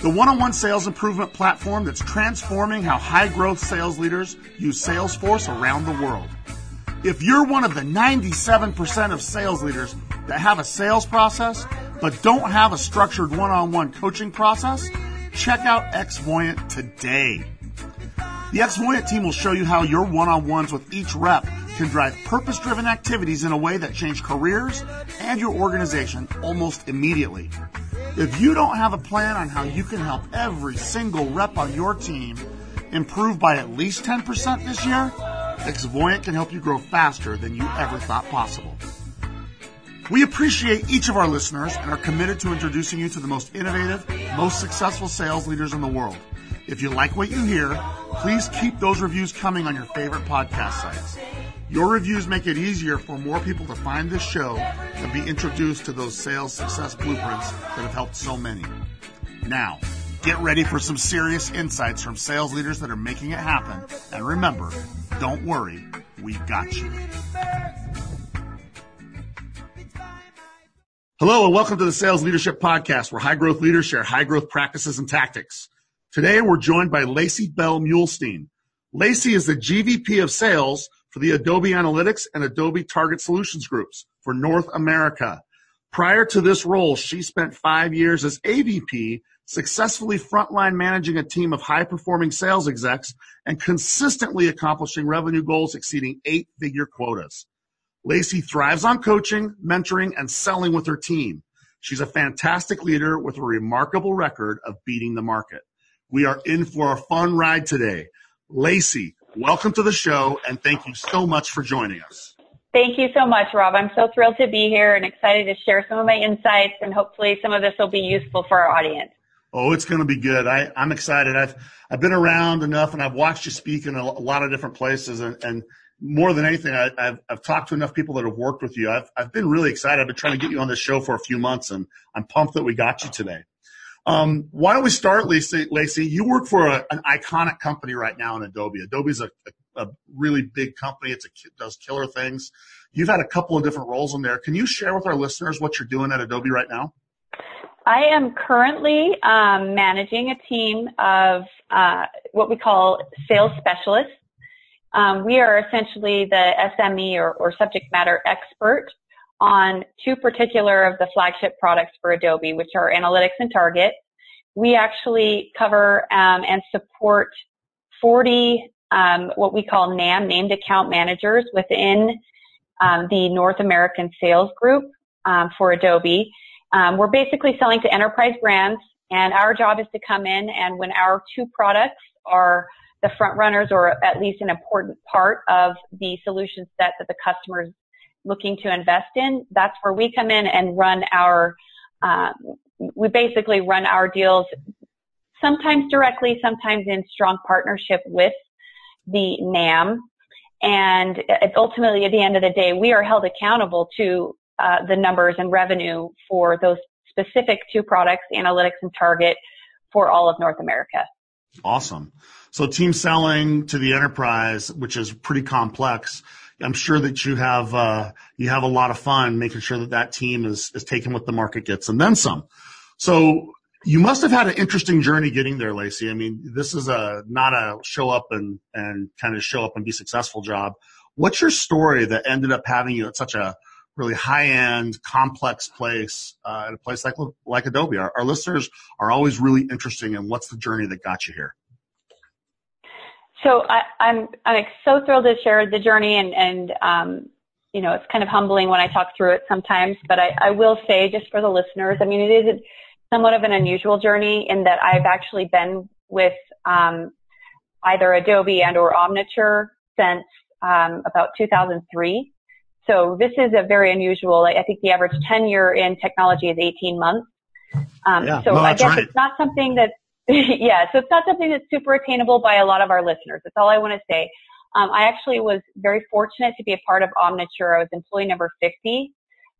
the one-on-one sales improvement platform that's transforming how high growth sales leaders use Salesforce around the world. If you're one of the 97% of sales leaders that have a sales process but don't have a structured one-on-one coaching process, check out Xvoyant today. The Xvoyant team will show you how your one-on-ones with each rep can drive purpose-driven activities in a way that change careers and your organization almost immediately. If you don't have a plan on how you can help every single rep on your team improve by at least 10% this year, Xvoyant can help you grow faster than you ever thought possible. We appreciate each of our listeners and are committed to introducing you to the most innovative, most successful sales leaders in the world. If you like what you hear, please keep those reviews coming on your favorite podcast sites. Your reviews make it easier for more people to find this show and be introduced to those sales success blueprints that have helped so many. Now, get ready for some serious insights from sales leaders that are making it happen. And remember, don't worry, we got you. Hello and welcome to the Sales Leadership Podcast, where high growth leaders share high growth practices and tactics. Today we're joined by Lacey Bell Mulestein. Lacey is the GVP of Sales for the Adobe Analytics and Adobe Target Solutions groups for North America. Prior to this role, she spent five years as AVP, successfully frontline managing a team of high performing sales execs and consistently accomplishing revenue goals exceeding eight figure quotas. Lacey thrives on coaching, mentoring, and selling with her team. She's a fantastic leader with a remarkable record of beating the market. We are in for a fun ride today. Lacey, welcome to the show and thank you so much for joining us. Thank you so much, Rob. I'm so thrilled to be here and excited to share some of my insights and hopefully some of this will be useful for our audience. Oh, it's going to be good. I, I'm excited. I've I've been around enough and I've watched you speak in a, a lot of different places and, and more than anything, I, have I've talked to enough people that have worked with you. I've I've been really excited. I've been trying to get you on this show for a few months, and I'm pumped that we got you today. Um, why don't we start, Lacey? Lacey, you work for a, an iconic company right now in Adobe. Adobe's a, a, a really big company. It's a, it does killer things. You've had a couple of different roles in there. Can you share with our listeners what you're doing at Adobe right now? I am currently um, managing a team of uh, what we call sales specialists. Um, we are essentially the SME or, or subject matter expert on two particular of the flagship products for Adobe, which are Analytics and Target. We actually cover um, and support 40 um, what we call NAM, named account managers within um, the North American sales group um, for Adobe. Um, we're basically selling to enterprise brands, and our job is to come in and when our two products are the front runners or at least an important part of the solution set that the customers looking to invest in, that's where we come in and run our, uh, we basically run our deals sometimes directly, sometimes in strong partnership with the NAM. And ultimately, at the end of the day, we are held accountable to uh, the numbers and revenue for those specific two products, analytics and target, for all of North America. Awesome. So team selling to the enterprise, which is pretty complex. I'm sure that you have uh, you have a lot of fun making sure that that team is is taking what the market gets and then some. So you must have had an interesting journey getting there, Lacey. I mean, this is a not a show up and and kind of show up and be successful job. What's your story that ended up having you at such a really high end, complex place uh, at a place like like Adobe? Our, our listeners are always really interesting in what's the journey that got you here. So I, am I'm, I'm so thrilled to share the journey and, and um, you know, it's kind of humbling when I talk through it sometimes, but I, I will say just for the listeners, I mean, it is somewhat of an unusual journey in that I've actually been with um, either Adobe and or Omniture since um, about 2003. So this is a very unusual. I think the average tenure in technology is 18 months. Um, yeah, so no, I guess right. it's not something that yeah, so it's not something that's super attainable by a lot of our listeners. That's all I want to say. Um, I actually was very fortunate to be a part of Omniture. I was employee number 50.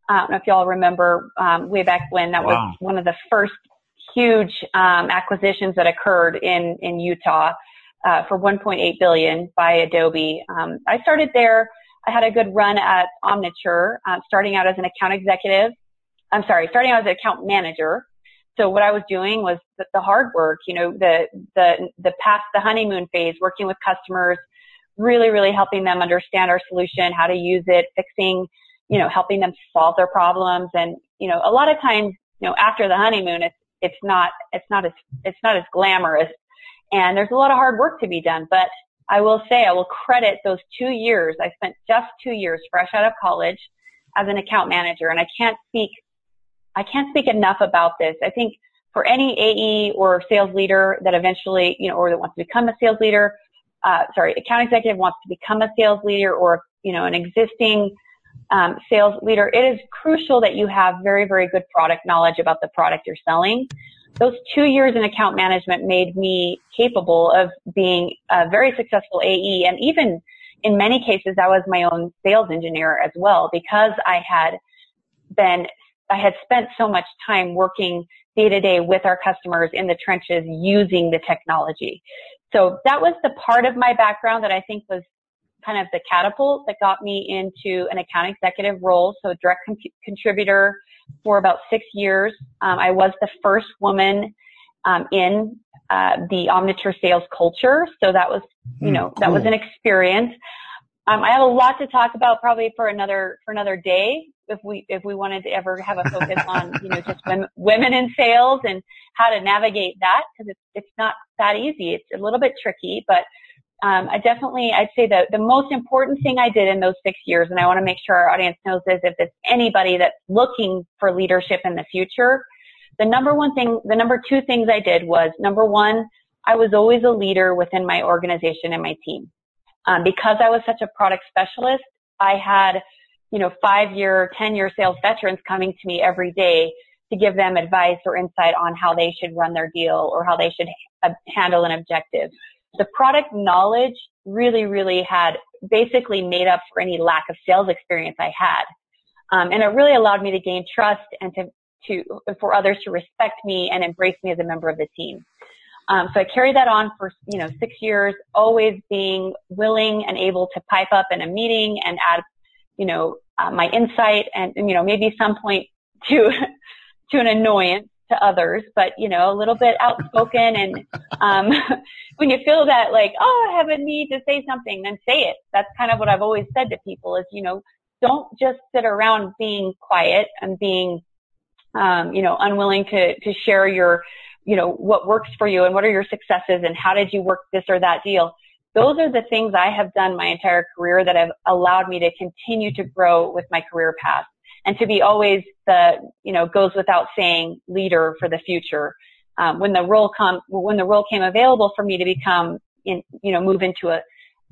Uh, I don't know if y'all remember um, way back when that wow. was one of the first huge um, acquisitions that occurred in in Utah uh, for 1.8 billion by Adobe. Um, I started there. I had a good run at Omniture, uh, starting out as an account executive. I'm sorry, starting out as an account manager. So what I was doing was the, the hard work, you know, the the the past the honeymoon phase, working with customers, really really helping them understand our solution, how to use it, fixing, you know, helping them solve their problems, and you know, a lot of times, you know, after the honeymoon, it's it's not it's not as it's not as glamorous. And there's a lot of hard work to be done. But i will say i will credit those two years. I spent just two years fresh out of college as an account manager. And i can't speak i can't speak enough about this i think for any ae or sales leader that eventually you know or that wants to become a sales leader uh, sorry account executive wants to become a sales leader or you know an existing um, sales leader, it is crucial that you have very, very good product knowledge about the product you're selling. Those two years in account management made me capable of being a very successful AE. And even in many cases, I was my own sales engineer as well because I had been, I had spent so much time working day to day with our customers in the trenches using the technology. So that was the part of my background that I think was kind of the catapult that got me into an account executive role. So direct com- contributor for about six years. Um, I was the first woman um, in uh, the Omniture sales culture. So that was, you hmm, know, mm, cool. that was an experience. Um, I have a lot to talk about probably for another for another day if we if we wanted to ever have a focus on you know just women, women in sales and how to navigate that because it's it's not that easy. It's a little bit tricky, but um, I definitely, I'd say that the most important thing I did in those six years, and I want to make sure our audience knows this, if it's anybody that's looking for leadership in the future, the number one thing, the number two things I did was number one, I was always a leader within my organization and my team. Um, because I was such a product specialist, I had, you know, five year, 10 year sales veterans coming to me every day to give them advice or insight on how they should run their deal or how they should handle an objective the product knowledge really, really had basically made up for any lack of sales experience I had. Um, and it really allowed me to gain trust and to, to, for others to respect me and embrace me as a member of the team. Um, so I carried that on for, you know, six years, always being willing and able to pipe up in a meeting and add, you know, uh, my insight and, you know, maybe some point to, to an annoyance to others, but you know, a little bit outspoken. And um, when you feel that, like, oh, I have a need to say something, then say it. That's kind of what I've always said to people: is you know, don't just sit around being quiet and being, um, you know, unwilling to to share your, you know, what works for you and what are your successes and how did you work this or that deal. Those are the things I have done my entire career that have allowed me to continue to grow with my career path and to be always the, you know, goes without saying leader for the future. Um, when the role come, when the role came available for me to become in, you know, move into a,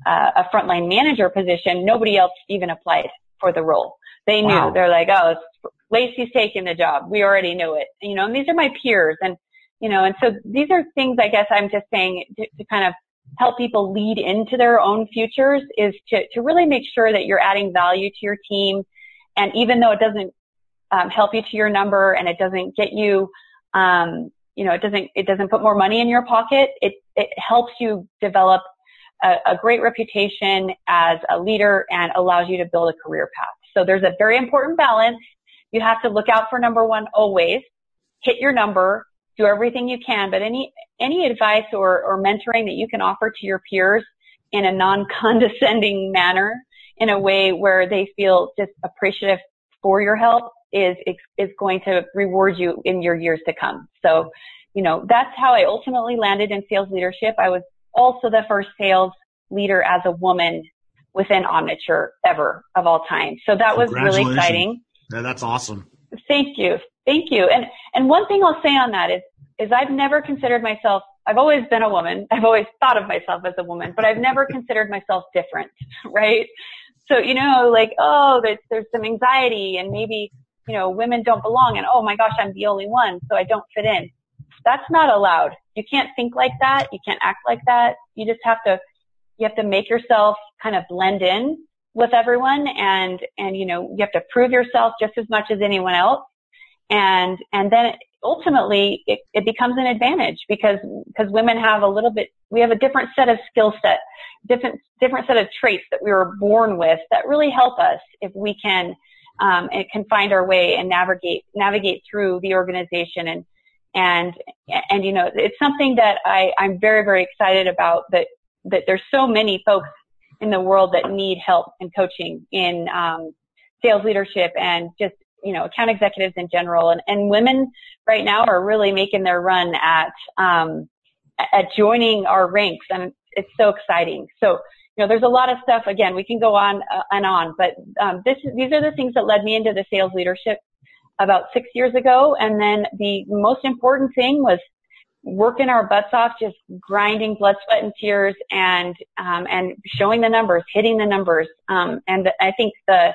uh, a frontline manager position, nobody else even applied for the role. They knew, wow. they're like, oh, Lacey's taking the job. We already knew it. You know, and these are my peers and, you know, and so these are things I guess I'm just saying to, to kind of help people lead into their own futures is to, to really make sure that you're adding value to your team and even though it doesn't um, help you to your number and it doesn't get you, um, you know, it doesn't it doesn't put more money in your pocket. It it helps you develop a, a great reputation as a leader and allows you to build a career path. So there's a very important balance. You have to look out for number one always. Hit your number, do everything you can, but any any advice or, or mentoring that you can offer to your peers in a non-condescending manner in a way where they feel just appreciative for your help is is going to reward you in your years to come. So, you know, that's how I ultimately landed in sales leadership. I was also the first sales leader as a woman within Omniture ever of all time. So that was really exciting. Yeah, that's awesome. Thank you. Thank you. And and one thing I'll say on that is is I've never considered myself I've always been a woman. I've always thought of myself as a woman, but I've never considered myself different, right? So, you know, like, oh, there's, there's some anxiety and maybe, you know, women don't belong and oh my gosh, I'm the only one, so I don't fit in. that's not allowed. You can't think like that. You can't act like that. You just have to, you have to make yourself kind of blend in with everyone and, and, you know, you have to prove yourself just as much as anyone else. And, and then ultimately it, it becomes an advantage because, because women have a little bit, we have a different set of skill set, different, different set of traits that we were born with that really help us if we can, um, and can find our way and navigate, navigate through the organization. And, and, and, you know, it's something that I, I'm very, very excited about that, that there's so many folks in the world that need help and coaching in, um, sales leadership and just you know, account executives in general. And, and women right now are really making their run at, um, at joining our ranks and it's so exciting. So, you know, there's a lot of stuff. Again, we can go on uh, and on, but um, this, these are the things that led me into the sales leadership about six years ago. And then the most important thing was working our butts off, just grinding blood, sweat, and tears, and um, and showing the numbers, hitting the numbers. Um, and I think the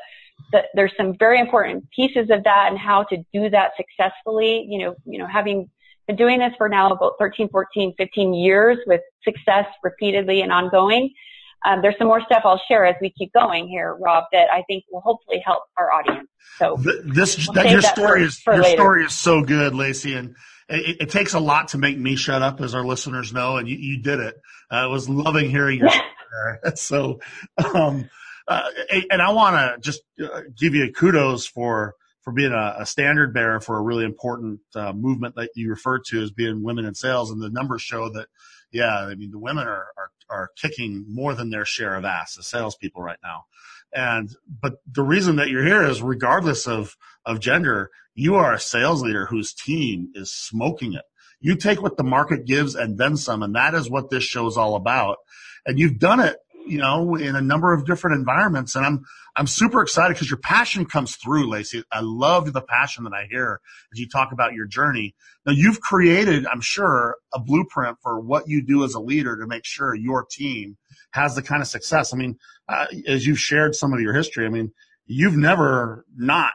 that there's some very important pieces of that and how to do that successfully. You know, you know, having been doing this for now about 13, 14, 15 years with success repeatedly and ongoing. Um, there's some more stuff I'll share as we keep going here, Rob, that I think will hopefully help our audience. So this, we'll that, your story for, is, for your later. story is so good, Lacey. And it, it, takes a lot to make me shut up, as our listeners know, and you, you did it. Uh, I was loving hearing your so, um, uh, and I want to just uh, give you kudos for for being a, a standard bearer for a really important uh, movement that you refer to as being women in sales. And the numbers show that, yeah, I mean the women are are, are kicking more than their share of ass as salespeople right now. And but the reason that you're here is regardless of of gender, you are a sales leader whose team is smoking it. You take what the market gives and then some, and that is what this show is all about. And you've done it you know, in a number of different environments. And I'm, I'm super excited because your passion comes through, Lacey. I love the passion that I hear as you talk about your journey. Now you've created, I'm sure, a blueprint for what you do as a leader to make sure your team has the kind of success. I mean, uh, as you've shared some of your history, I mean, you've never not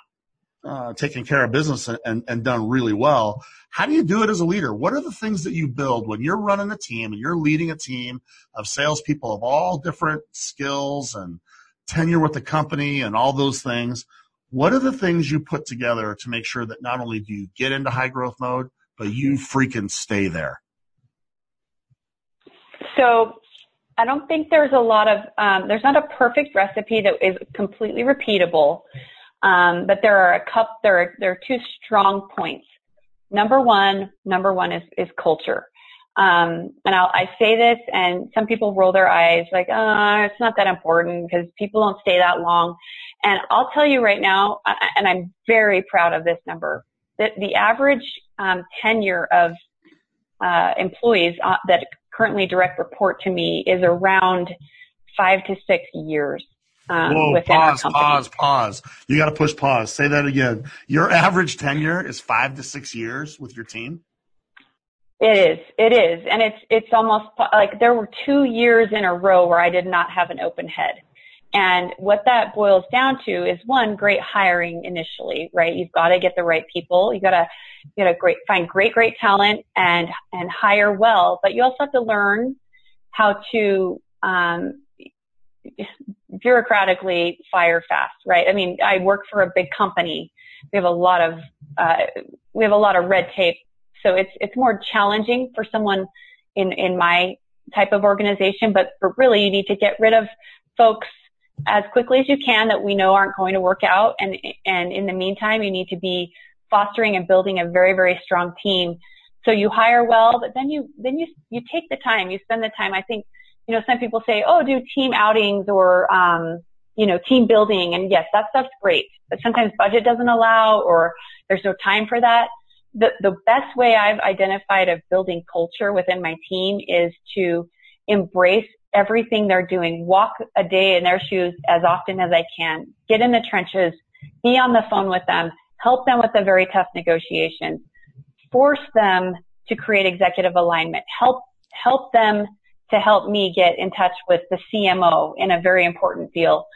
uh, taken care of business and, and done really well. How do you do it as a leader? What are the things that you build when you're running a team and you're leading a team of salespeople of all different skills and tenure with the company and all those things? What are the things you put together to make sure that not only do you get into high growth mode, but you freaking stay there? So I don't think there's a lot of, um, there's not a perfect recipe that is completely repeatable. Um, but there are a couple, there are, there are two strong points. Number one, number one is, is culture. Um, and I'll, I say this and some people roll their eyes like, oh, it's not that important because people don't stay that long. And I'll tell you right now, and I'm very proud of this number, that the average um, tenure of uh, employees uh, that currently direct report to me is around five to six years. Um, Whoa, pause, pause, pause. You got to push pause. Say that again. Your average tenure is five to six years with your team. It is. It is. And it's, it's almost like there were two years in a row where I did not have an open head. And what that boils down to is one, great hiring initially, right? You've got to get the right people. You got to, you got to great, find great, great talent and, and hire well, but you also have to learn how to, um, bureaucratically fire fast, right? I mean, I work for a big company. We have a lot of, uh, we have a lot of red tape. So it's, it's more challenging for someone in, in my type of organization, but, really you need to get rid of folks as quickly as you can that we know aren't going to work out. And, and in the meantime, you need to be fostering and building a very, very strong team. So you hire well, but then you, then you, you take the time, you spend the time. I think you know, some people say, oh, do team outings or, um, you know, team building. And yes, that stuff's great, but sometimes budget doesn't allow or there's no time for that. The, the best way I've identified of building culture within my team is to embrace everything they're doing, walk a day in their shoes as often as I can, get in the trenches, be on the phone with them, help them with the very tough negotiations, force them to create executive alignment, help, help them to help me get in touch with the CMO in a very important deal.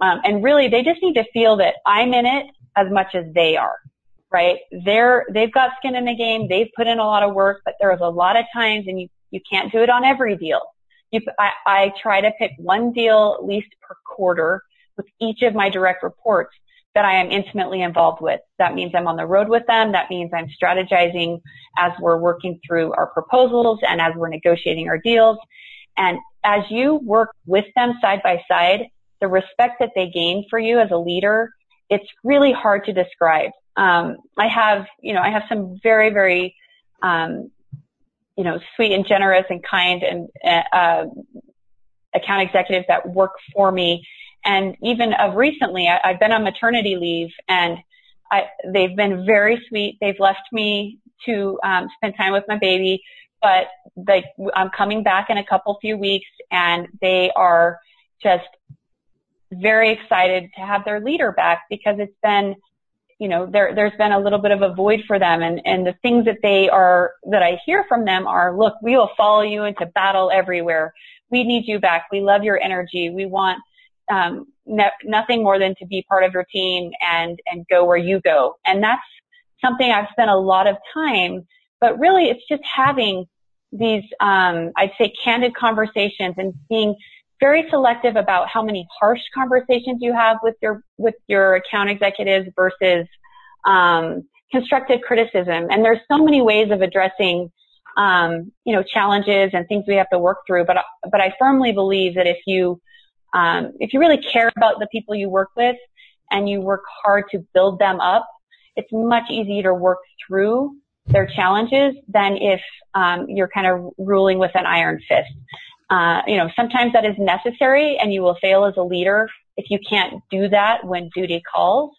Um, and really, they just need to feel that I'm in it as much as they are, right? They're, they've got skin in the game. They've put in a lot of work, but there's a lot of times and you, you can't do it on every deal. You, I, I try to pick one deal at least per quarter with each of my direct reports that I am intimately involved with. That means I'm on the road with them. That means I'm strategizing as we're working through our proposals and as we're negotiating our deals. And as you work with them side by side, the respect that they gain for you as a leader, it's really hard to describe. Um, I have, you know, I have some very, very, um, you know, sweet and generous and kind and uh, account executives that work for me and even of recently, I, have been on maternity leave and I, they've been very sweet. They've left me to um, spend time with my baby, but like I'm coming back in a couple few weeks and they are just very excited to have their leader back because it's been, you know, there, there's been a little bit of a void for them and, and the things that they are, that I hear from them are, look, we will follow you into battle everywhere. We need you back. We love your energy. We want, um, no, nothing more than to be part of your team and and go where you go. And that's something I've spent a lot of time. But really, it's just having these, um, I'd say, candid conversations and being very selective about how many harsh conversations you have with your with your account executives versus um, constructive criticism. And there's so many ways of addressing um, you know challenges and things we have to work through. But but I firmly believe that if you um, if you really care about the people you work with and you work hard to build them up, it's much easier to work through their challenges than if um, you're kind of ruling with an iron fist. Uh, you know, sometimes that is necessary, and you will fail as a leader if you can't do that when duty calls.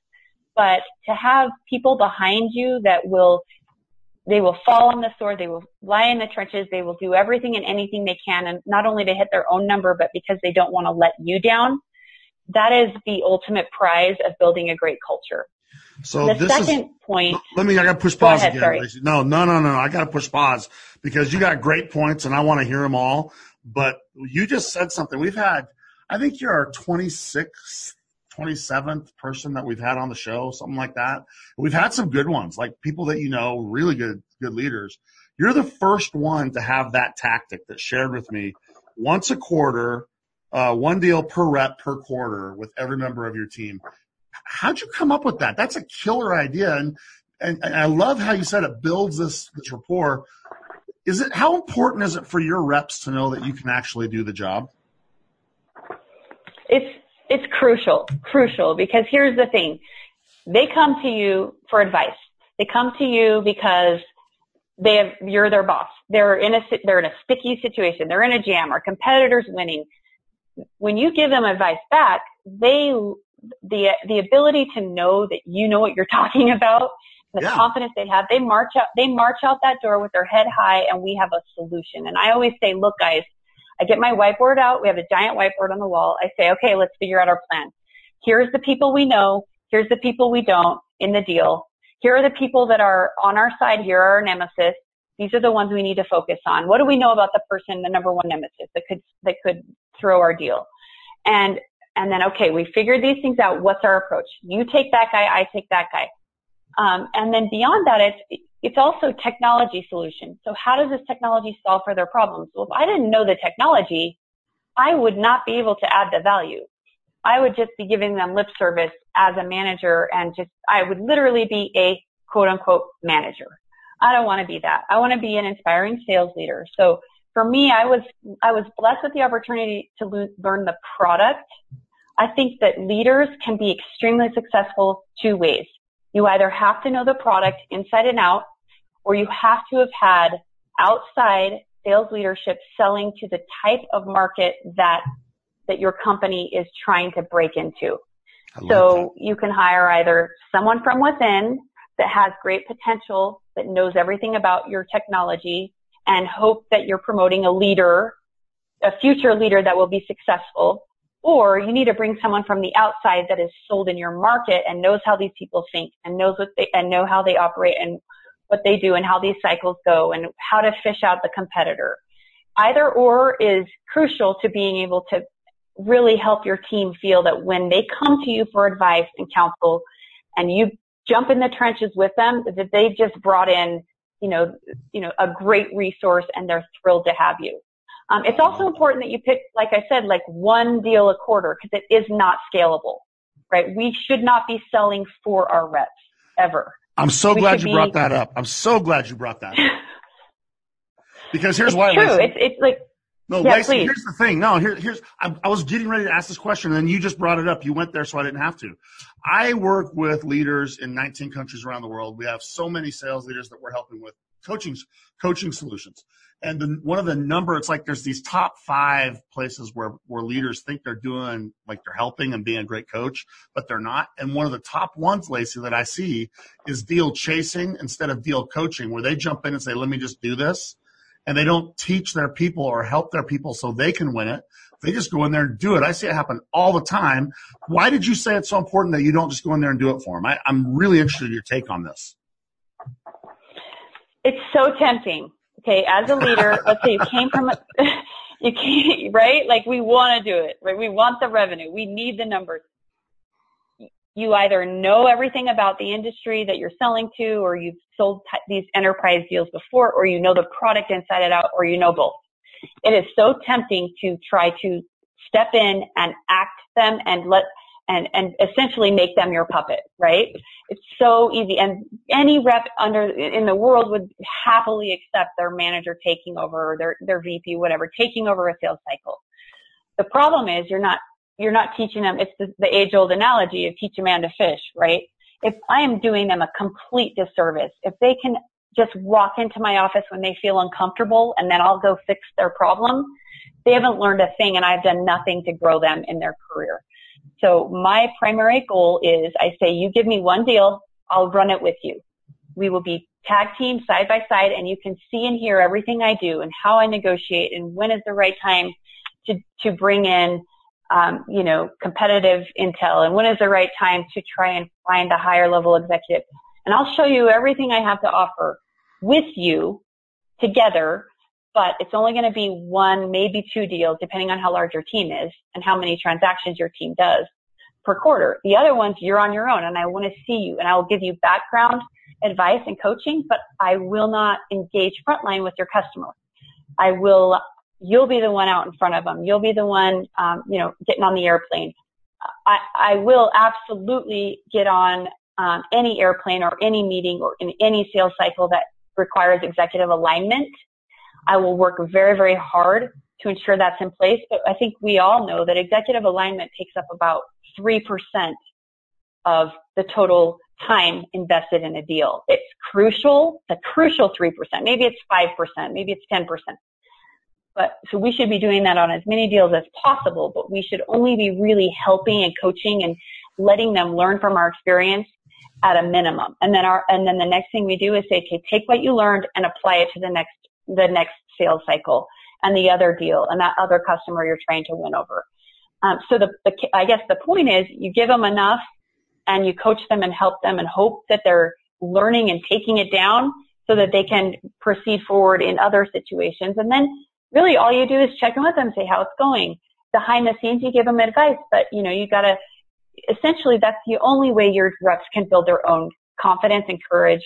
But to have people behind you that will they will fall on the sword. They will lie in the trenches. They will do everything and anything they can, and not only to hit their own number, but because they don't want to let you down. That is the ultimate prize of building a great culture. So the second is, point. Let me. I got to push pause ahead, again. Sorry. No, no, no, no. I got to push pause because you got great points, and I want to hear them all. But you just said something. We've had. I think you're our 26th 27th person that we've had on the show, something like that. We've had some good ones, like people that you know, really good, good leaders. You're the first one to have that tactic that shared with me once a quarter, uh, one deal per rep per quarter with every member of your team. How'd you come up with that? That's a killer idea. And, and, and I love how you said it builds this, this rapport. Is it, how important is it for your reps to know that you can actually do the job? It's, it's crucial, crucial because here's the thing. They come to you for advice. They come to you because they have, you're their boss. They're in a, they're in a sticky situation. They're in a jam. or competitor's winning. When you give them advice back, they, the, the ability to know that you know what you're talking about, the yeah. confidence they have, they march out, they march out that door with their head high and we have a solution. And I always say, look guys, I get my whiteboard out. We have a giant whiteboard on the wall. I say, okay, let's figure out our plan. Here's the people we know. Here's the people we don't in the deal. Here are the people that are on our side. Here are our nemesis. These are the ones we need to focus on. What do we know about the person, the number one nemesis that could, that could throw our deal? And, and then, okay, we figured these things out. What's our approach? You take that guy. I take that guy. Um, and then beyond that, it's it's also technology solutions. So how does this technology solve for their problems? Well, if I didn't know the technology, I would not be able to add the value. I would just be giving them lip service as a manager and just, I would literally be a quote unquote manager. I don't want to be that. I want to be an inspiring sales leader. So for me, I was, I was blessed with the opportunity to learn the product. I think that leaders can be extremely successful two ways. You either have to know the product inside and out or you have to have had outside sales leadership selling to the type of market that that your company is trying to break into. So that. you can hire either someone from within that has great potential, that knows everything about your technology and hope that you're promoting a leader, a future leader that will be successful. Or you need to bring someone from the outside that is sold in your market and knows how these people think and knows what they, and know how they operate and what they do and how these cycles go and how to fish out the competitor. Either or is crucial to being able to really help your team feel that when they come to you for advice and counsel and you jump in the trenches with them that they've just brought in, you know, you know, a great resource and they're thrilled to have you. Um, it's also important that you pick, like I said, like one deal a quarter because it is not scalable, right? We should not be selling for our reps ever. I'm so we glad you be... brought that up. I'm so glad you brought that up. Because here's it's why. True. It's, it's like, no, yeah, Lacey, here's the thing. No, here, here's, I, I, was getting ready to ask this question and then you just brought it up. You went there so I didn't have to. I work with leaders in 19 countries around the world. We have so many sales leaders that we're helping with coaching, coaching solutions. And the, one of the number, it's like there's these top five places where, where leaders think they're doing, like they're helping and being a great coach, but they're not. And one of the top ones, Lacey, that I see is deal chasing instead of deal coaching, where they jump in and say, let me just do this and they don't teach their people or help their people so they can win it. They just go in there and do it. I see it happen all the time. Why did you say it's so important that you don't just go in there and do it for them? I, I'm really interested in your take on this. It's so tempting. Okay, as a leader, let's say you came from a, you came, right? Like we want to do it, right? We want the revenue. We need the numbers you either know everything about the industry that you're selling to, or you've sold t- these enterprise deals before, or you know the product inside and out, or you know both. It is so tempting to try to step in and act them and let and and essentially make them your puppet, right? It's so easy, and any rep under in the world would happily accept their manager taking over, their their VP, whatever, taking over a sales cycle. The problem is you're not you're not teaching them, it's the, the age old analogy of teach a man to fish, right? If I am doing them a complete disservice, if they can just walk into my office when they feel uncomfortable and then I'll go fix their problem, they haven't learned a thing and I've done nothing to grow them in their career. So my primary goal is I say, you give me one deal, I'll run it with you. We will be tag team side by side and you can see and hear everything I do and how I negotiate and when is the right time to, to bring in um, you know, competitive intel and when is the right time to try and find a higher level executive. And I'll show you everything I have to offer with you together, but it's only going to be one, maybe two deals, depending on how large your team is and how many transactions your team does per quarter. The other ones, you're on your own and I want to see you and I will give you background advice and coaching, but I will not engage frontline with your customer. I will you'll be the one out in front of them. You'll be the one, um, you know, getting on the airplane. I, I will absolutely get on um, any airplane or any meeting or in any sales cycle that requires executive alignment. I will work very, very hard to ensure that's in place. But I think we all know that executive alignment takes up about 3% of the total time invested in a deal. It's crucial, the crucial 3%. Maybe it's 5%, maybe it's 10%. But so we should be doing that on as many deals as possible, but we should only be really helping and coaching and letting them learn from our experience at a minimum. And then our, and then the next thing we do is say, okay, take what you learned and apply it to the next, the next sales cycle and the other deal and that other customer you're trying to win over. Um, so the, the, I guess the point is you give them enough and you coach them and help them and hope that they're learning and taking it down so that they can proceed forward in other situations. And then really all you do is check in with them, say how it's going. Behind the scenes, you give them advice, but you know, you gotta, essentially that's the only way your reps can build their own confidence and courage.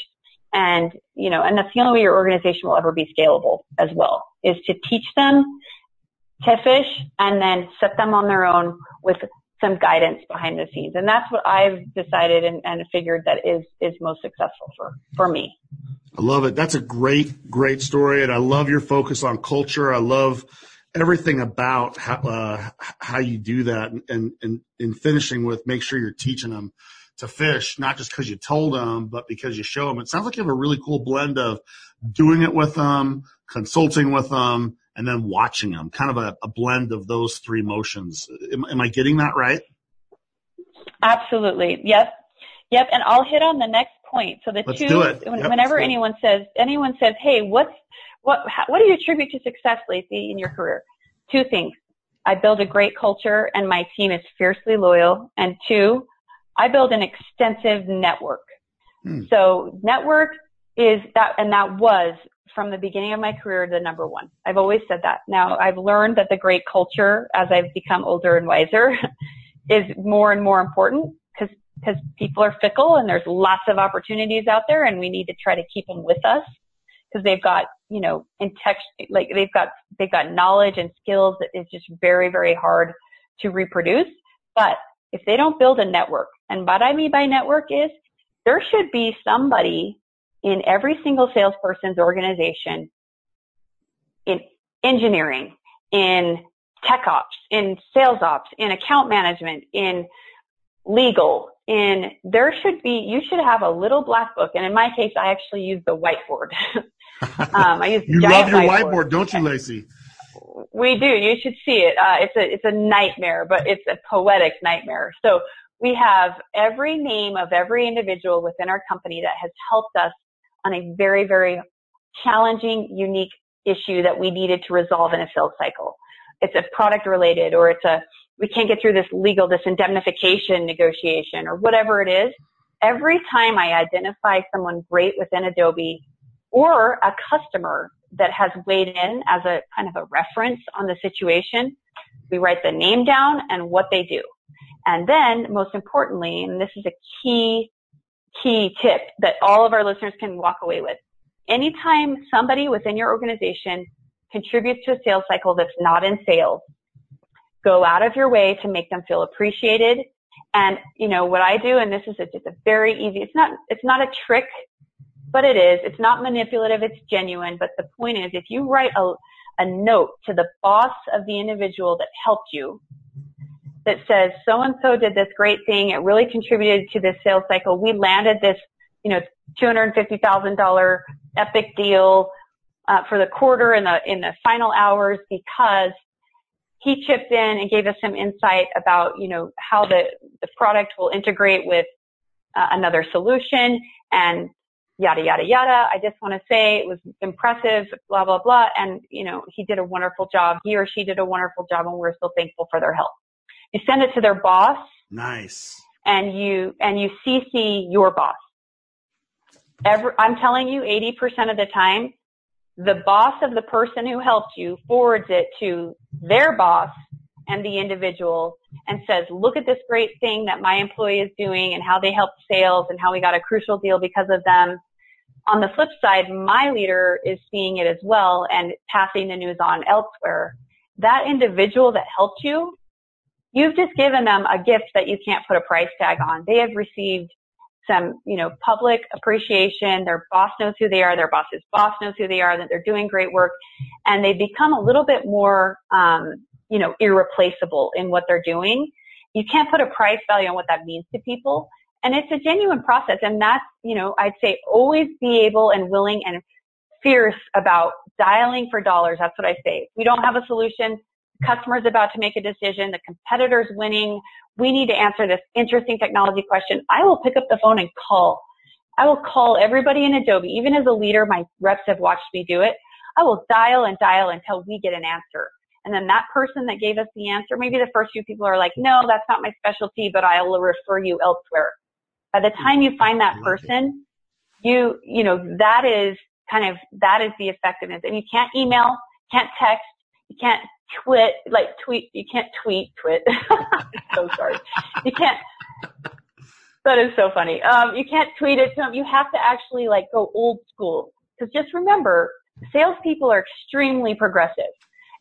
And, you know, and that's the only way your organization will ever be scalable as well, is to teach them to fish and then set them on their own with some guidance behind the scenes. And that's what I've decided and, and figured that is, is most successful for, for me. I love it. That's a great, great story. And I love your focus on culture. I love everything about how, uh, how you do that and, and, in finishing with make sure you're teaching them to fish, not just because you told them, but because you show them. It sounds like you have a really cool blend of doing it with them, consulting with them, and then watching them, kind of a, a blend of those three motions. Am, am, I getting that right? Absolutely. Yep. Yep. And I'll hit on the next point. So the Let's two, yep, whenever anyone says, anyone says, hey, what's, what, what do you attribute to success, Lacey, in your career? Two things. I build a great culture and my team is fiercely loyal. And two, I build an extensive network. Hmm. So network is that, and that was from the beginning of my career the number one. I've always said that. Now I've learned that the great culture as I've become older and wiser is more and more important because because people are fickle and there's lots of opportunities out there and we need to try to keep them with us because they've got, you know, in tech, like they've got, they've got knowledge and skills that is just very, very hard to reproduce. But if they don't build a network, and what I mean by network is there should be somebody in every single salesperson's organization in engineering, in tech ops, in sales ops, in account management, in legal, in there should be you should have a little black book. And in my case, I actually use the whiteboard. um, I use you love your whiteboard. whiteboard, don't you, Lacey? We do. You should see it. Uh, it's a it's a nightmare, but it's a poetic nightmare. So we have every name of every individual within our company that has helped us on a very very challenging, unique issue that we needed to resolve in a sales cycle. It's a product related, or it's a we can't get through this legal, this indemnification negotiation, or whatever it is. Every time I identify someone great within Adobe or a customer that has weighed in as a kind of a reference on the situation. We write the name down and what they do. And then most importantly, and this is a key, key tip that all of our listeners can walk away with. Anytime somebody within your organization contributes to a sales cycle that's not in sales, go out of your way to make them feel appreciated. And, you know, what I do, and this is a, just a very easy, it's not, it's not a trick but it is. It's not manipulative. It's genuine. But the point is, if you write a, a note to the boss of the individual that helped you that says, so and so did this great thing. It really contributed to this sales cycle. We landed this, you know, $250,000 epic deal uh, for the quarter in the, in the final hours because he chipped in and gave us some insight about, you know, how the, the product will integrate with uh, another solution and yada, yada, yada. I just want to say it was impressive, blah, blah, blah. And, you know, he did a wonderful job. He or she did a wonderful job and we're so thankful for their help. You send it to their boss. Nice. And you, and you CC your boss. Every, I'm telling you 80% of the time, the boss of the person who helped you forwards it to their boss and the individual and says, look at this great thing that my employee is doing and how they helped sales and how we got a crucial deal because of them on the flip side, my leader is seeing it as well and passing the news on elsewhere. That individual that helped you, you've just given them a gift that you can't put a price tag on. They have received some, you know, public appreciation. Their boss knows who they are. Their boss's boss knows who they are, that they're doing great work. And they become a little bit more, um, you know, irreplaceable in what they're doing. You can't put a price value on what that means to people. And it's a genuine process. And that's, you know, I'd say always be able and willing and fierce about dialing for dollars. That's what I say. If we don't have a solution, customer's about to make a decision, the competitor's winning, we need to answer this interesting technology question. I will pick up the phone and call. I will call everybody in Adobe. Even as a leader, my reps have watched me do it. I will dial and dial until we get an answer. And then that person that gave us the answer, maybe the first few people are like, no, that's not my specialty, but I'll refer you elsewhere. By the time you find that person, you, you know, that is kind of, that is the effectiveness. And you can't email, can't text, you can't twit, like tweet, you can't tweet, twit. so sorry. You can't, that is so funny. Um, you can't tweet it to them. You have to actually like go old school. Cause just remember, salespeople are extremely progressive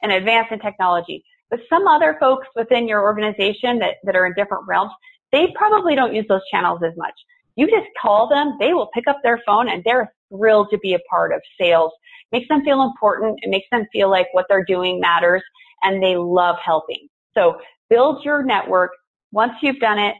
and advanced in technology. But some other folks within your organization that, that are in different realms, they probably don't use those channels as much. You just call them, they will pick up their phone and they're thrilled to be a part of sales. Makes them feel important. It makes them feel like what they're doing matters and they love helping. So build your network. Once you've done it,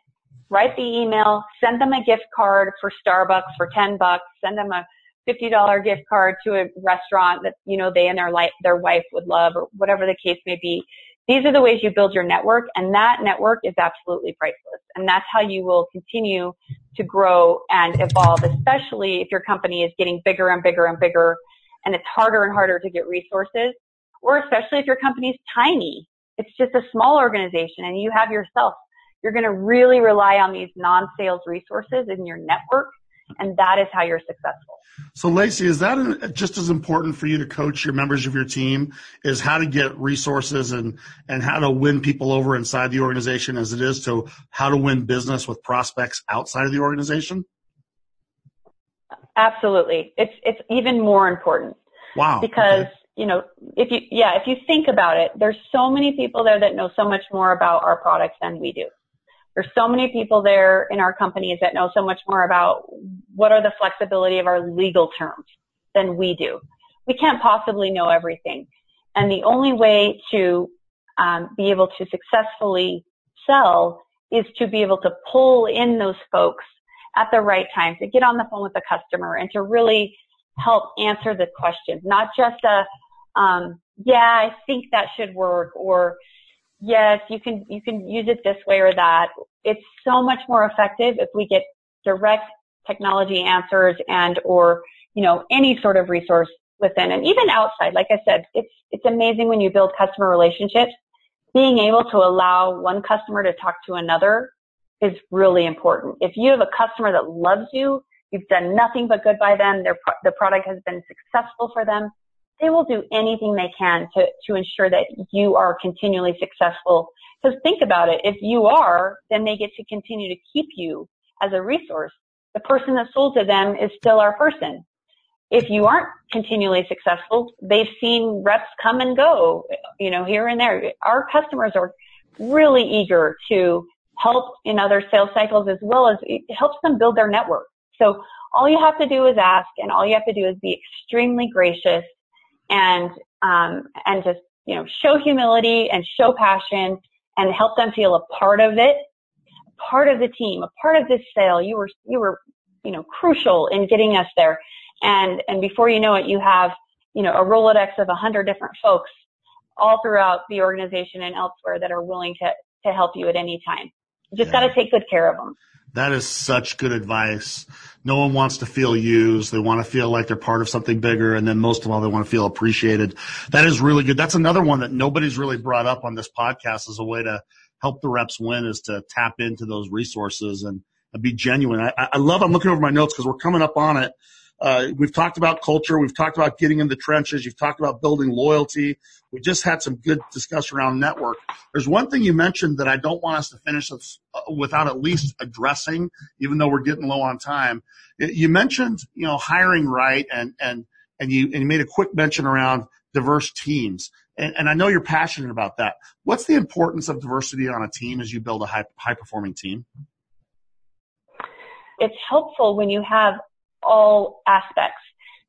write the email, send them a gift card for Starbucks for 10 bucks, send them a $50 gift card to a restaurant that, you know, they and their, life, their wife would love or whatever the case may be. These are the ways you build your network and that network is absolutely priceless. And that's how you will continue to grow and evolve, especially if your company is getting bigger and bigger and bigger and it's harder and harder to get resources or especially if your company is tiny. It's just a small organization and you have yourself. You're going to really rely on these non-sales resources in your network And that is how you're successful. So Lacey, is that just as important for you to coach your members of your team is how to get resources and, and how to win people over inside the organization as it is to how to win business with prospects outside of the organization? Absolutely. It's, it's even more important. Wow. Because, okay. you know, if you, yeah, if you think about it, there's so many people there that know so much more about our products than we do. There's so many people there in our companies that know so much more about what are the flexibility of our legal terms than we do. We can't possibly know everything. And the only way to um, be able to successfully sell is to be able to pull in those folks at the right time, to get on the phone with the customer and to really help answer the questions, not just a, um, yeah, I think that should work or yes, you can, you can use it this way or that. It's so much more effective if we get direct technology answers and or, you know, any sort of resource within and even outside. Like I said, it's, it's amazing when you build customer relationships. Being able to allow one customer to talk to another is really important. If you have a customer that loves you, you've done nothing but good by them, their, the product has been successful for them, they will do anything they can to, to ensure that you are continually successful. Because think about it, if you are, then they get to continue to keep you as a resource. The person that sold to them is still our person. If you aren't continually successful, they've seen reps come and go, you know, here and there. Our customers are really eager to help in other sales cycles as well as it helps them build their network. So all you have to do is ask and all you have to do is be extremely gracious and um, and just you know show humility and show passion and help them feel a part of it, part of the team, a part of this sale. You were you were you know crucial in getting us there, and and before you know it, you have you know a rolodex of a hundred different folks all throughout the organization and elsewhere that are willing to to help you at any time. You just yeah. got to take good care of them. That is such good advice. No one wants to feel used. They want to feel like they're part of something bigger. And then most of all, they want to feel appreciated. That is really good. That's another one that nobody's really brought up on this podcast as a way to help the reps win is to tap into those resources and, be genuine. I, I love, I'm looking over my notes because we're coming up on it. Uh, we've talked about culture. We've talked about getting in the trenches. You've talked about building loyalty. We just had some good discussion around network. There's one thing you mentioned that I don't want us to finish uh, without at least addressing, even though we're getting low on time. You mentioned, you know, hiring right and, and, and you, and you made a quick mention around diverse teams. And, and I know you're passionate about that. What's the importance of diversity on a team as you build a high, high performing team? It's helpful when you have all aspects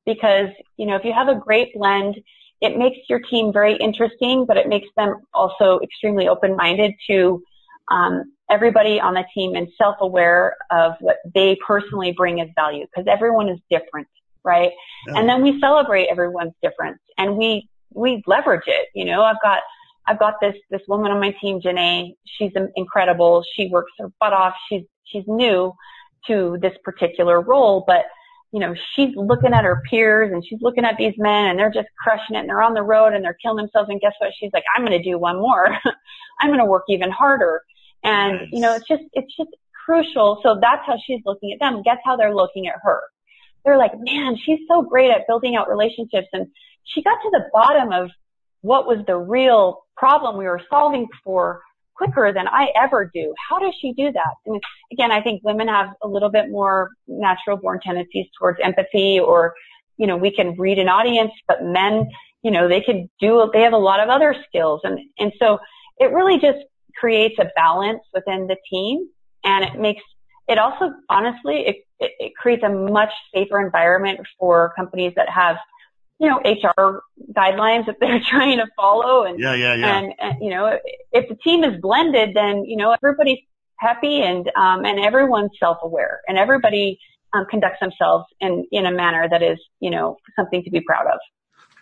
because, you know, if you have a great blend, it makes your team very interesting, but it makes them also extremely open-minded to um, everybody on the team and self-aware of what they personally bring as value because everyone is different, right? Yeah. And then we celebrate everyone's difference and we we leverage it. You know, I've got I've got this this woman on my team, Janae. She's incredible. She works her butt off. She's she's new to this particular role, but you know, she's looking at her peers and she's looking at these men and they're just crushing it and they're on the road and they're killing themselves. And guess what? She's like, I'm going to do one more. I'm going to work even harder. And, you know, it's just, it's just crucial. So that's how she's looking at them. Guess how they're looking at her? They're like, man, she's so great at building out relationships. And she got to the bottom of what was the real problem we were solving for quicker than I ever do. How does she do that? And again, I think women have a little bit more natural born tendencies towards empathy or, you know, we can read an audience, but men, you know, they could do, they have a lot of other skills. And, and so it really just creates a balance within the team and it makes, it also, honestly, it, it, it creates a much safer environment for companies that have you know, HR guidelines that they're trying to follow. And, yeah, yeah, yeah. And, and, you know, if the team is blended, then, you know, everybody's happy and, um, and everyone's self-aware and everybody, um, conducts themselves in, in a manner that is, you know, something to be proud of.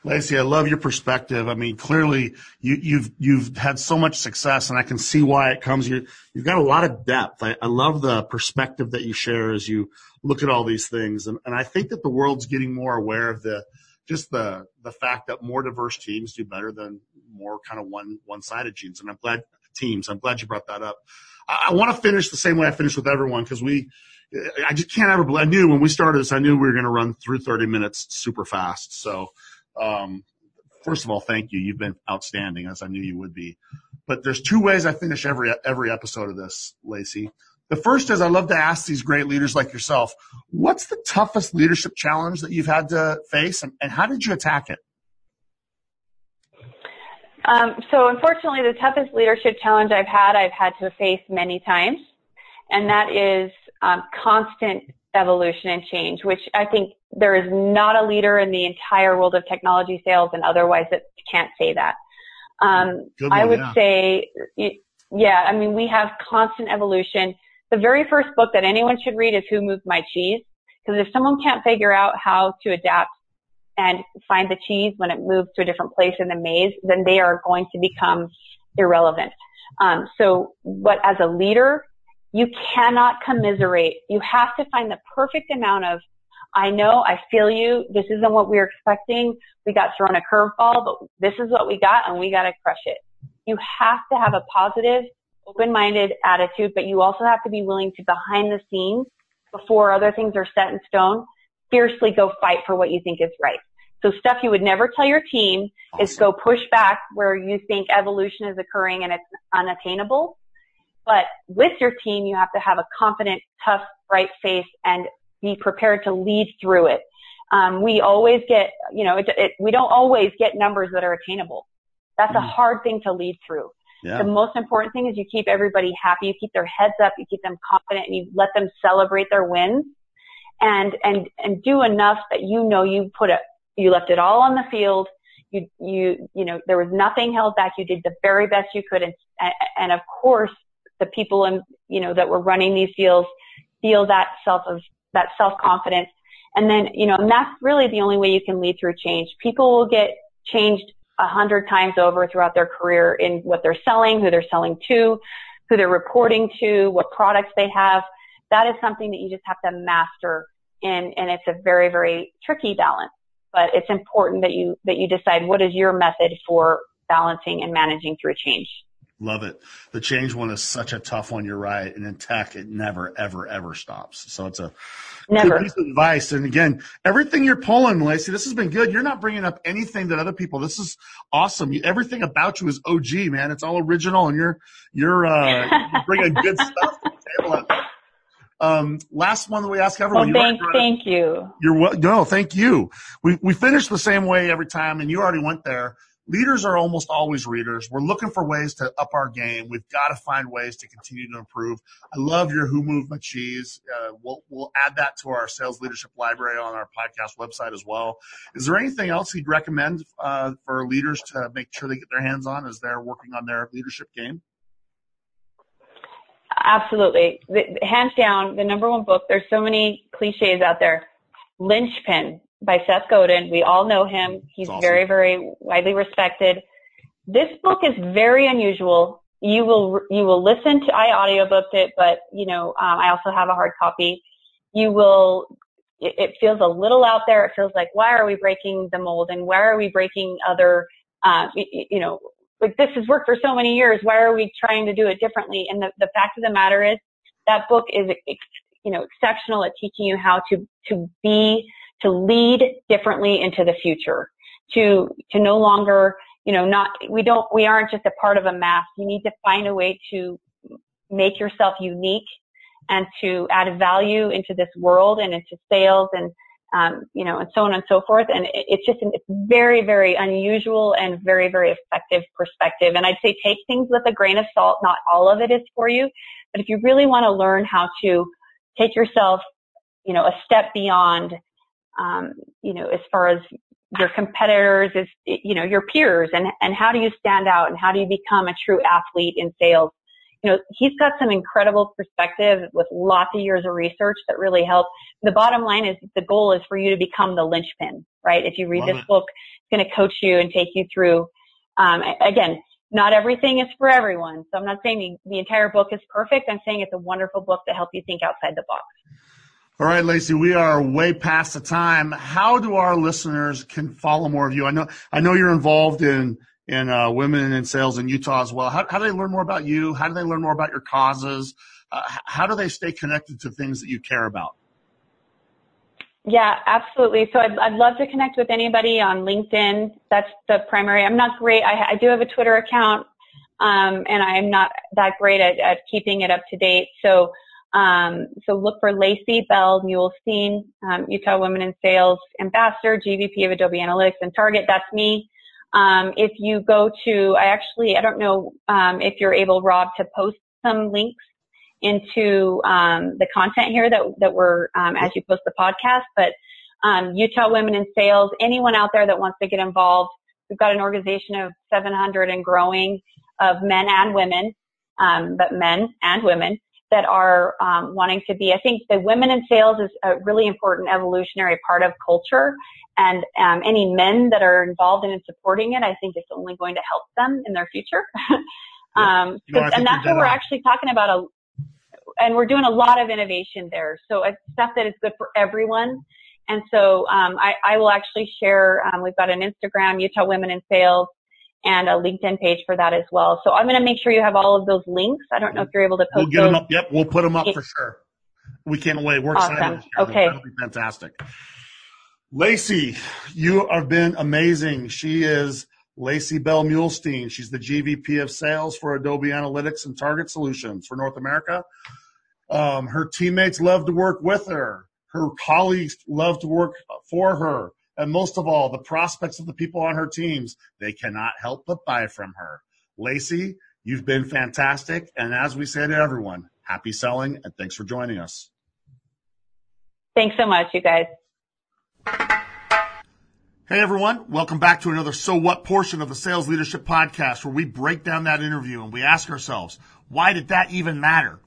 Lacey, I love your perspective. I mean, clearly you, have you've, you've had so much success and I can see why it comes. You, you've got a lot of depth. I, I love the perspective that you share as you look at all these things. And, and I think that the world's getting more aware of the, just the the fact that more diverse teams do better than more kind of one one sided teams. And I'm glad teams. I'm glad you brought that up. I, I want to finish the same way I finished with everyone because we, I just can't ever. I knew when we started this, I knew we were going to run through 30 minutes super fast. So, um, first of all, thank you. You've been outstanding, as I knew you would be. But there's two ways I finish every every episode of this, Lacey. The first is I love to ask these great leaders like yourself, what's the toughest leadership challenge that you've had to face, and, and how did you attack it? Um, so, unfortunately, the toughest leadership challenge I've had, I've had to face many times, and that is um, constant evolution and change, which I think there is not a leader in the entire world of technology sales and otherwise that can't say that. Um, one, I would yeah. say, yeah, I mean, we have constant evolution. The very first book that anyone should read is Who Moved My Cheese? Because if someone can't figure out how to adapt and find the cheese when it moves to a different place in the maze, then they are going to become irrelevant. Um, so what as a leader, you cannot commiserate. You have to find the perfect amount of, I know, I feel you. This isn't what we were expecting. We got thrown a curveball, but this is what we got and we got to crush it. You have to have a positive, open-minded attitude, but you also have to be willing to behind the scenes before other things are set in stone, fiercely go fight for what you think is right. So stuff you would never tell your team awesome. is go push back where you think evolution is occurring and it's unattainable but with your team, you have to have a confident, tough, bright face and be prepared to lead through it. Um, we always get, you know, it, it, we don't always get numbers that are attainable. That's mm. a hard thing to lead through. Yeah. The most important thing is you keep everybody happy, you keep their heads up, you keep them confident, and you let them celebrate their wins, and and and do enough that you know you put it, you left it all on the field. You you you know there was nothing held back. You did the very best you could, and and of course the people and you know that were running these deals feel that self of that self confidence and then you know and that's really the only way you can lead through change people will get changed a hundred times over throughout their career in what they're selling who they're selling to who they're reporting to what products they have. That is something that you just have to master and and it's a very very tricky balance. But it's important that you that you decide what is your method for balancing and managing through change Love it. The change one is such a tough one. You're right. And in tech, it never, ever, ever stops. So it's a never. piece of advice. And again, everything you're pulling, Lacey, this has been good. You're not bringing up anything that other people. This is awesome. everything about you is OG, man. It's all original, and you're you're, uh, bringing good stuff to the table. Um, last one that we ask everyone. Well, thank, thank you. You're well, no, thank you. We we finish the same way every time, and you already went there leaders are almost always readers. We're looking for ways to up our game. We've got to find ways to continue to improve. I love your Who Moved My Cheese. Uh, we'll, we'll add that to our sales leadership library on our podcast website as well. Is there anything else you'd recommend uh, for leaders to make sure they get their hands on as they're working on their leadership game? Absolutely. The, hands down, the number one book, there's so many cliches out there. Linchpin by Seth Godin. We all know him. He's awesome. very, very widely respected. This book is very unusual. You will, you will listen to, I audiobooked it, but you know, um, I also have a hard copy. You will, it, it, feels a little out there. It feels like, why are we breaking the mold and why are we breaking other, uh, you, you know, like this has worked for so many years. Why are we trying to do it differently? And the, the fact of the matter is that book is, you know, exceptional at teaching you how to, to be to lead differently into the future, to, to no longer, you know, not, we don't, we aren't just a part of a mass. You need to find a way to make yourself unique and to add value into this world and into sales and, um, you know, and so on and so forth. And it, it's just, it's very, very unusual and very, very effective perspective. And I'd say take things with a grain of salt. Not all of it is for you, but if you really want to learn how to take yourself, you know, a step beyond um, you know, as far as your competitors, is you know, your peers, and and how do you stand out, and how do you become a true athlete in sales? You know, he's got some incredible perspective with lots of years of research that really help. The bottom line is the goal is for you to become the linchpin, right? If you read Love this it. book, it's going to coach you and take you through. Um, again, not everything is for everyone. So I'm not saying the, the entire book is perfect. I'm saying it's a wonderful book to help you think outside the box. All right, Lacey, we are way past the time. How do our listeners can follow more of you? I know, I know you're involved in, in uh, women in sales in Utah as well. How, how, do they learn more about you? How do they learn more about your causes? Uh, how do they stay connected to things that you care about? Yeah, absolutely. So I'd, I'd love to connect with anybody on LinkedIn. That's the primary. I'm not great. I, I do have a Twitter account, um, and I'm not that great at, at keeping it up to date. So, um, so look for Lacey Bell Muhlestein, um, Utah Women in Sales Ambassador, GVP of Adobe Analytics and Target. That's me. Um, if you go to, I actually, I don't know um, if you're able, Rob, to post some links into um, the content here that that we're um, as you post the podcast. But Utah Women in Sales, anyone out there that wants to get involved, we've got an organization of 700 and growing of men and women, but men and women that are um, wanting to be. I think the women in sales is a really important evolutionary part of culture, and um, any men that are involved in supporting it, I think it's only going to help them in their future. um, and that's what we're actually talking about. A, and we're doing a lot of innovation there. So it's stuff that is good for everyone. And so um, I, I, will actually share. Um, we've got an Instagram, Utah Women in Sales, and a LinkedIn page for that as well. So I'm going to make sure you have all of those links. I don't know if you're able to post we'll get them up. Yep, we'll put them up for sure. We can't wait. We're awesome. excited. Okay, that'll be fantastic. Lacey, you have been amazing. She is Lacey Bell Muhlestein. She's the GVP of Sales for Adobe Analytics and Target Solutions for North America. Um, her teammates love to work with her. Her colleagues love to work for her. And most of all, the prospects of the people on her teams, they cannot help but buy from her. Lacey, you've been fantastic. And as we say to everyone, happy selling and thanks for joining us. Thanks so much, you guys. Hey everyone, welcome back to another So What portion of the Sales Leadership Podcast where we break down that interview and we ask ourselves, why did that even matter?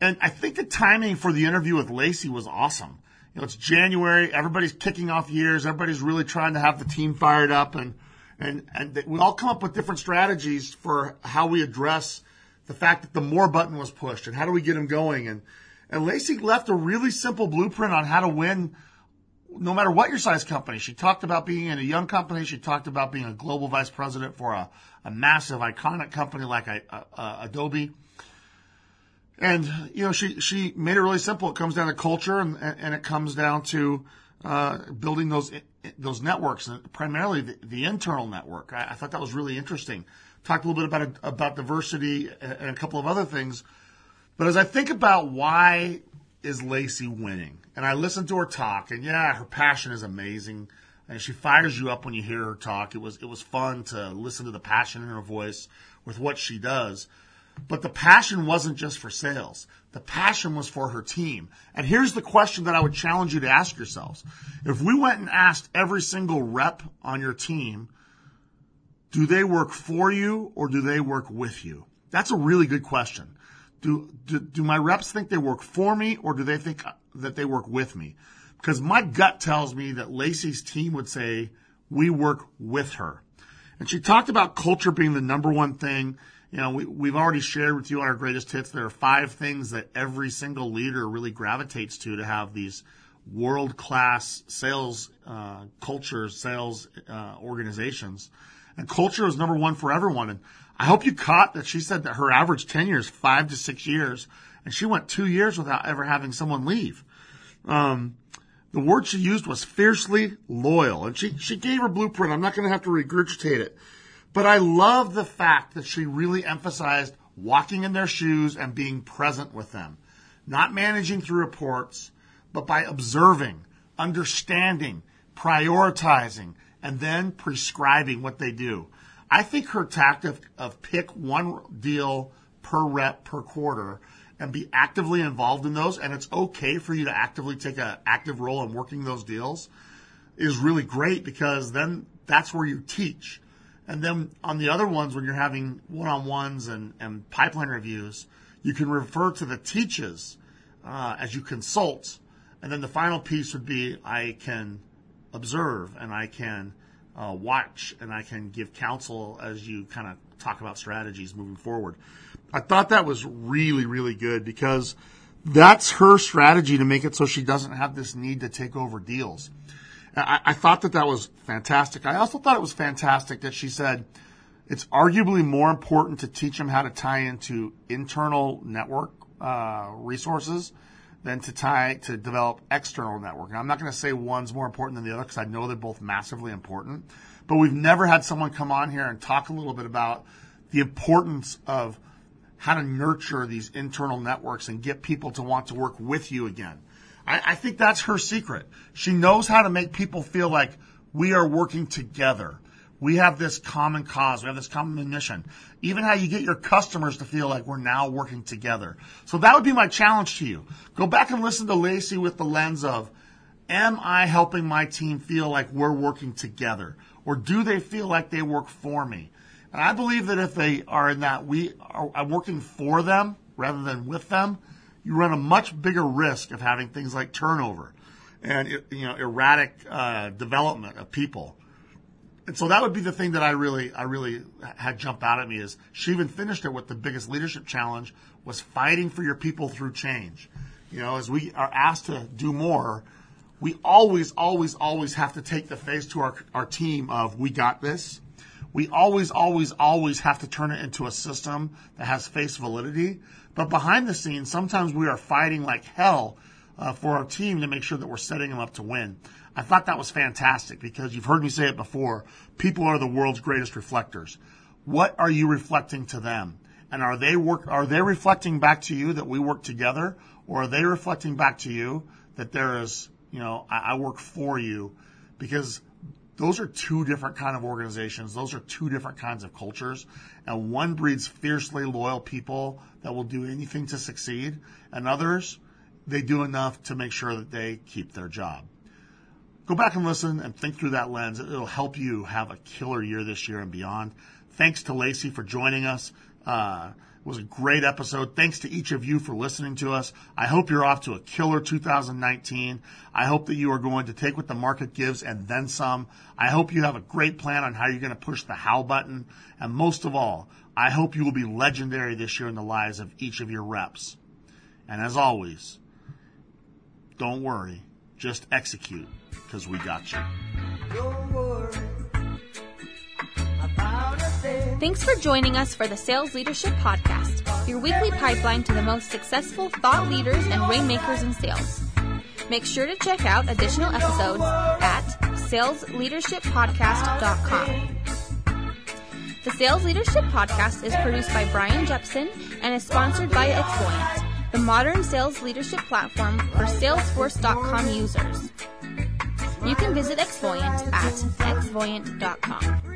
And I think the timing for the interview with Lacey was awesome. You know, it's January, everybody's kicking off years, everybody's really trying to have the team fired up and, and, and we all come up with different strategies for how we address the fact that the more button was pushed and how do we get them going. And, and Lacey left a really simple blueprint on how to win no matter what your size company. She talked about being in a young company. She talked about being a global vice president for a, a massive, iconic company like a, a, Adobe. And you know, she she made it really simple. It comes down to culture, and and it comes down to uh, building those those networks, and primarily the, the internal network. I, I, thought that was really interesting. Talked a little bit about about diversity and a couple of other things. But as I think about why is Lacey winning, and I listen to her talk, and yeah, her passion is amazing, and she fires you up when you hear her talk. It was it was fun to listen to the passion in her voice with what she does. But the passion wasn't just for sales. The passion was for her team. And here's the question that I would challenge you to ask yourselves. If we went and asked every single rep on your team, do they work for you or do they work with you? That's a really good question. Do, do, do my reps think they work for me or do they think uh, that they work with me? Because my gut tells me that Lacey's team would say, we work with her. And she talked about culture being the number one thing you know, we, we've already shared with you on our greatest hits. There are five things that every single leader really gravitates to to have these world class sales uh, culture, sales uh, organizations. And culture is number one for everyone. And I hope you caught that she said that her average tenure is five to six years, and she went two years without ever having someone leave. Um, the word she used was fiercely loyal, and she she gave her blueprint. I'm not going to have to regurgitate it. But I love the fact that she really emphasized walking in their shoes and being present with them, not managing through reports, but by observing, understanding, prioritizing, and then prescribing what they do. I think her tactic of pick one deal per rep per quarter and be actively involved in those, and it's okay for you to actively take an active role in working those deals, is really great because then that's where you teach. And then on the other ones, when you're having one-on-ones and, and pipeline reviews, you can refer to the teaches uh, as you consult. And then the final piece would be I can observe and I can uh, watch and I can give counsel as you kind of talk about strategies moving forward. I thought that was really, really good because that's her strategy to make it so she doesn't have this need to take over deals. I, I thought that that was fantastic. I also thought it was fantastic that she said, It's arguably more important to teach them how to tie into internal network uh, resources than to tie to develop external network. I'm not going to say one's more important than the other because I know they're both massively important. But we've never had someone come on here and talk a little bit about the importance of how to nurture these internal networks and get people to want to work with you again. I, I think that's her secret. She knows how to make people feel like we are working together. We have this common cause. We have this common mission. Even how you get your customers to feel like we're now working together. So that would be my challenge to you. Go back and listen to Lacey with the lens of, am I helping my team feel like we're working together? Or do they feel like they work for me? And I believe that if they are in that we are working for them rather than with them, you run a much bigger risk of having things like turnover and you know erratic uh, development of people. And so that would be the thing that I really I really had jumped out at me is she even finished it with the biggest leadership challenge was fighting for your people through change. You know, as we are asked to do more, we always, always, always have to take the face to our, our team of we got this. We always, always, always have to turn it into a system that has face validity. But behind the scenes, sometimes we are fighting like hell uh, for our team to make sure that we're setting them up to win. I thought that was fantastic because you've heard me say it before. People are the world's greatest reflectors. What are you reflecting to them? And are they work, are they reflecting back to you that we work together or are they reflecting back to you that there is, you know, I, I work for you because those are two different kind of organizations. Those are two different kinds of cultures. And one breeds fiercely loyal people that will do anything to succeed. And others, they do enough to make sure that they keep their job. Go back and listen and think through that lens. It'll help you have a killer year this year and beyond. Thanks to Lacey for joining us. Uh, was a great episode. Thanks to each of you for listening to us. I hope you're off to a killer 2019. I hope that you are going to take what the market gives and then some. I hope you have a great plan on how you're going to push the how button. And most of all, I hope you will be legendary this year in the lives of each of your reps. And as always, don't worry, just execute because we got you. Thanks for joining us for the Sales Leadership Podcast, your weekly pipeline to the most successful thought leaders and rainmakers in sales. Make sure to check out additional episodes at salesleadershippodcast.com. The Sales Leadership Podcast is produced by Brian Jepson and is sponsored by Xvoyant, the modern sales leadership platform for Salesforce.com users. You can visit Xvoyant at xvoyant.com.